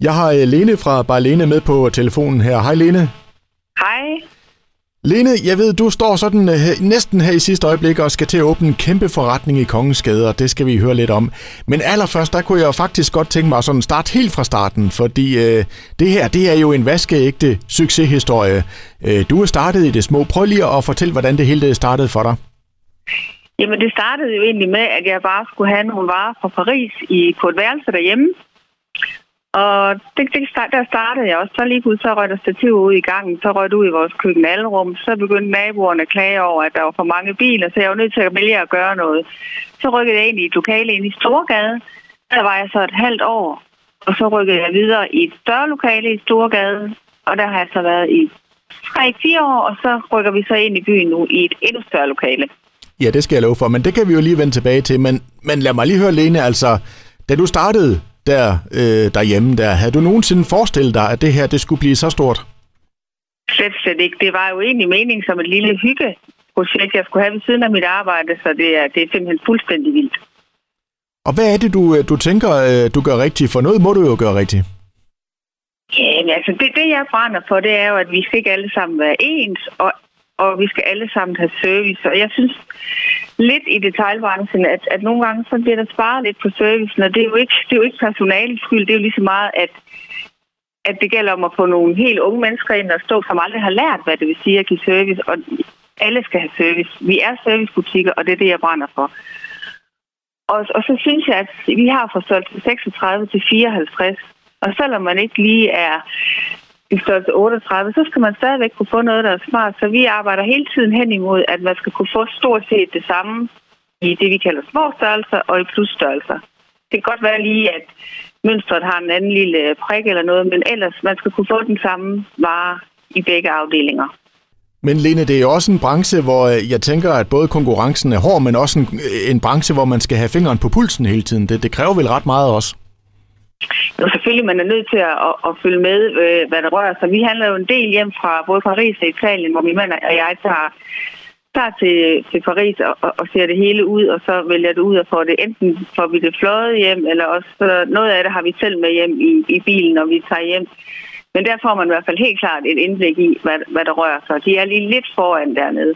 Jeg har øh, Lene fra Barlene med på telefonen her. Hej Lene. Hej. Lene, jeg ved, du står sådan uh, næsten her i sidste øjeblik og skal til at åbne en kæmpe forretning i Kongens Gade, og det skal vi høre lidt om. Men allerførst, der kunne jeg faktisk godt tænke mig at sådan starte helt fra starten, fordi uh, det her, det er jo en vaskeægte succeshistorie. Uh, du er startet i det små. Prøv lige at fortælle, hvordan det hele startede for dig. Jamen, det startede jo egentlig med, at jeg bare skulle have nogle varer fra Paris i, på et værelse derhjemme. Og det, det, der startede jeg også. Så lige pludselig så røg der stativ ud i gangen. Så røg det ud i vores køkkenalrum. Så begyndte naboerne at klage over, at der var for mange biler. Så jeg var nødt til at vælge at gøre noget. Så rykkede jeg ind i et lokale ind i Storgade. Der var jeg så et halvt år. Og så rykkede jeg videre i et større lokale i Storgade. Og der har jeg så været i 3-4 år. Og så rykker vi så ind i byen nu i et endnu større lokale. Ja, det skal jeg love for, men det kan vi jo lige vende tilbage til. Men, men lad mig lige høre, Lene, altså, da du startede der øh, derhjemme, der, havde du nogensinde forestillet dig, at det her det skulle blive så stort? Slet, slet ikke. Det var jo egentlig meningen som et lille hyggeprojekt, jeg skulle have ved siden af mit arbejde, så det er, det er simpelthen fuldstændig vildt. Og hvad er det, du, øh, du tænker, øh, du gør rigtigt? For noget må du jo gøre rigtigt. Ja, altså det, det, jeg brænder for, det er jo, at vi skal ikke alle sammen være ens, og og vi skal alle sammen have service. Og jeg synes lidt i detaljbranchen, at, at nogle gange så bliver der sparet lidt på servicen, og det er jo ikke, det er jo ikke personalets skyld, det er jo lige så meget, at, at det gælder om at få nogle helt unge mennesker ind og stå, som aldrig har lært, hvad det vil sige at give service, og alle skal have service. Vi er servicebutikker, og det er det, jeg brænder for. Og, og så synes jeg, at vi har fra 36 til 54, og selvom man ikke lige er i størrelse 38, så skal man stadigvæk kunne få noget, der er smart. Så vi arbejder hele tiden hen imod, at man skal kunne få stort set det samme i det, vi kalder små størrelser og i plusstørrelser. Det kan godt være lige, at mønstret har en anden lille prik eller noget, men ellers man skal kunne få den samme vare i begge afdelinger. Men Lene, det er også en branche, hvor øh, jeg tænker, at både konkurrencen er hård, men også en, øh, en branche, hvor man skal have fingeren på pulsen hele tiden. Det, det kræver vel ret meget også? Jo, selvfølgelig, man er nødt til at, at, at følge med, øh, hvad der rører sig. Vi handler jo en del hjem fra både Paris og Italien, hvor min mand og jeg tager, tager til, til Paris og, og, og ser det hele ud, og så vælger det ud og får det. Enten får vi det fløjet hjem, eller også så noget af det har vi selv med hjem i, i bilen, når vi tager hjem. Men der får man i hvert fald helt klart et indblik i, hvad, hvad der rører sig. De er lige lidt foran dernede.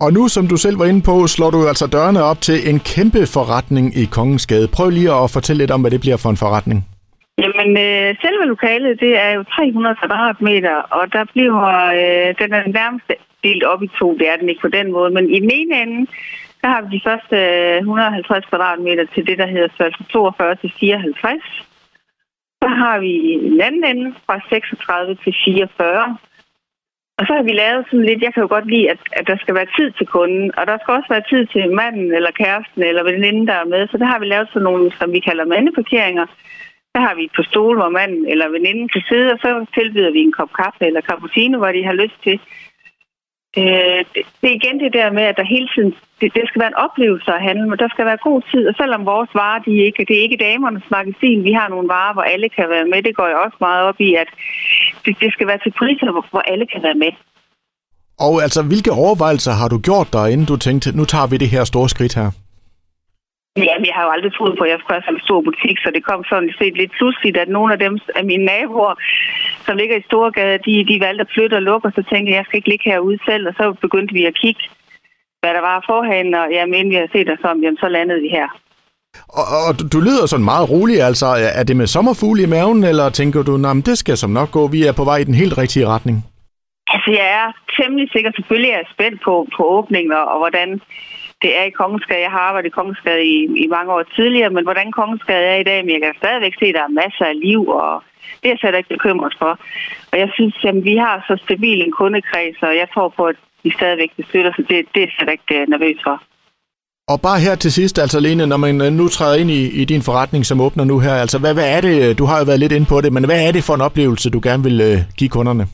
Og nu, som du selv var inde på, slår du altså dørene op til en kæmpe forretning i Kongens Gade. Prøv lige at fortælle lidt om, hvad det bliver for en forretning. Jamen, øh, selve lokalet, det er jo 300 kvadratmeter, og der bliver, øh, den er nærmest delt op i to. Det er den ikke på den måde, men i den ene ende, der har vi de første øh, 150 kvadratmeter til det, der hedder størrelse 42 til 54. Så har vi en anden ende fra 36 til 44. Og så har vi lavet sådan lidt, jeg kan jo godt lide, at, at der skal være tid til kunden, og der skal også være tid til manden eller kæresten eller veninden, der er med. Så der har vi lavet sådan nogle, som vi kalder mandeparkeringer, så har vi et par stole, hvor manden eller veninden kan sidde, og så tilbyder vi en kop kaffe eller cappuccino, hvor de har lyst til. Øh, det er igen det der med, at der hele tiden, det, det skal være en oplevelse at handle, men der skal være god tid, og selvom vores varer, de ikke, det er ikke damernes magasin, vi har nogle varer, hvor alle kan være med, det går jeg også meget op i, at det, det skal være til priser, hvor, hvor alle kan være med. Og altså, hvilke overvejelser har du gjort dig, inden du tænkte, nu tager vi det her store skridt her? Jamen, jeg har jo aldrig troet på, at jeg skulle have en stor butik, så det kom sådan set lidt pludseligt, at nogle af dem af mine naboer, som ligger i Storgade, de, de valgte at flytte og lukke, og så tænkte jeg, jeg skal ikke ligge herude selv, og så begyndte vi at kigge, hvad der var forhen, og jamen, inden vi har set os om, jamen, så landede vi her. Og, og du lyder sådan meget rolig, altså er det med sommerfugle i maven, eller tænker du, at det skal som nok gå, vi er på vej i den helt rigtige retning? Altså, jeg er temmelig sikker, selvfølgelig er jeg spændt på, på åbningen, og, og hvordan det er i Kongensgade. Jeg har arbejdet i Kongensgade i, i mange år tidligere, men hvordan Kongensgade er i dag, men jeg kan stadigvæk se, at der er masser af liv, og det er jeg slet ikke bekymret for. Og jeg synes, at vi har så stabil en kundekreds, og jeg tror på, at vi stadigvæk bestøtter, så det, det er jeg slet ikke øh, nervøs for. Og bare her til sidst, altså Lene, når man øh, nu træder ind i, i din forretning, som åbner nu her, altså hvad, hvad er det, du har jo været lidt inde på det, men hvad er det for en oplevelse, du gerne vil øh, give kunderne?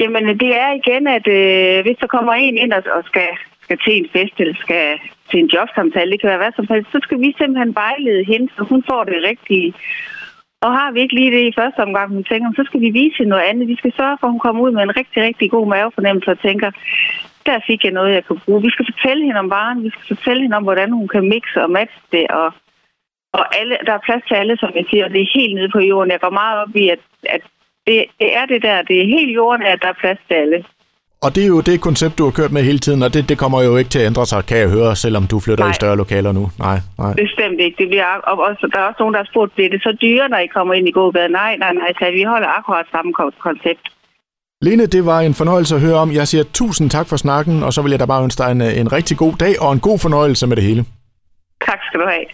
Jamen det er igen, at øh, hvis der kommer en ind og, og skal skal til en fest eller skal til en jobsamtale, det kan være hvad som helst, så skal vi simpelthen vejlede hende, så hun får det rigtige. Og har vi ikke lige det i første omgang, hun tænker, så skal vi vise hende noget andet. Vi skal sørge for, at hun kommer ud med en rigtig, rigtig god mavefornemmelse og tænker, der fik jeg noget, jeg kan bruge. Vi skal fortælle hende om varen, vi skal fortælle hende om, hvordan hun kan mixe og matche det, og, Og alle, der er plads til alle, som jeg siger, og det er helt nede på jorden. Jeg går meget op i, at, at det, det er det der, det er helt jorden, at der er plads til alle. Og det er jo det koncept, du har kørt med hele tiden, og det, det kommer jo ikke til at ændre sig, kan jeg høre, selvom du flytter Nej. i større lokaler nu. Nej, nej. Bestemt ikke. Det bliver, og også, der er også nogen, der har spurgt, bliver det så dyre, når I kommer ind i gågaden? Nej, nej, nej, så vi holder akkurat samme ko- koncept. Lene, det var en fornøjelse at høre om. Jeg siger tusind tak for snakken, og så vil jeg da bare ønske dig en, en rigtig god dag og en god fornøjelse med det hele. Tak skal du have.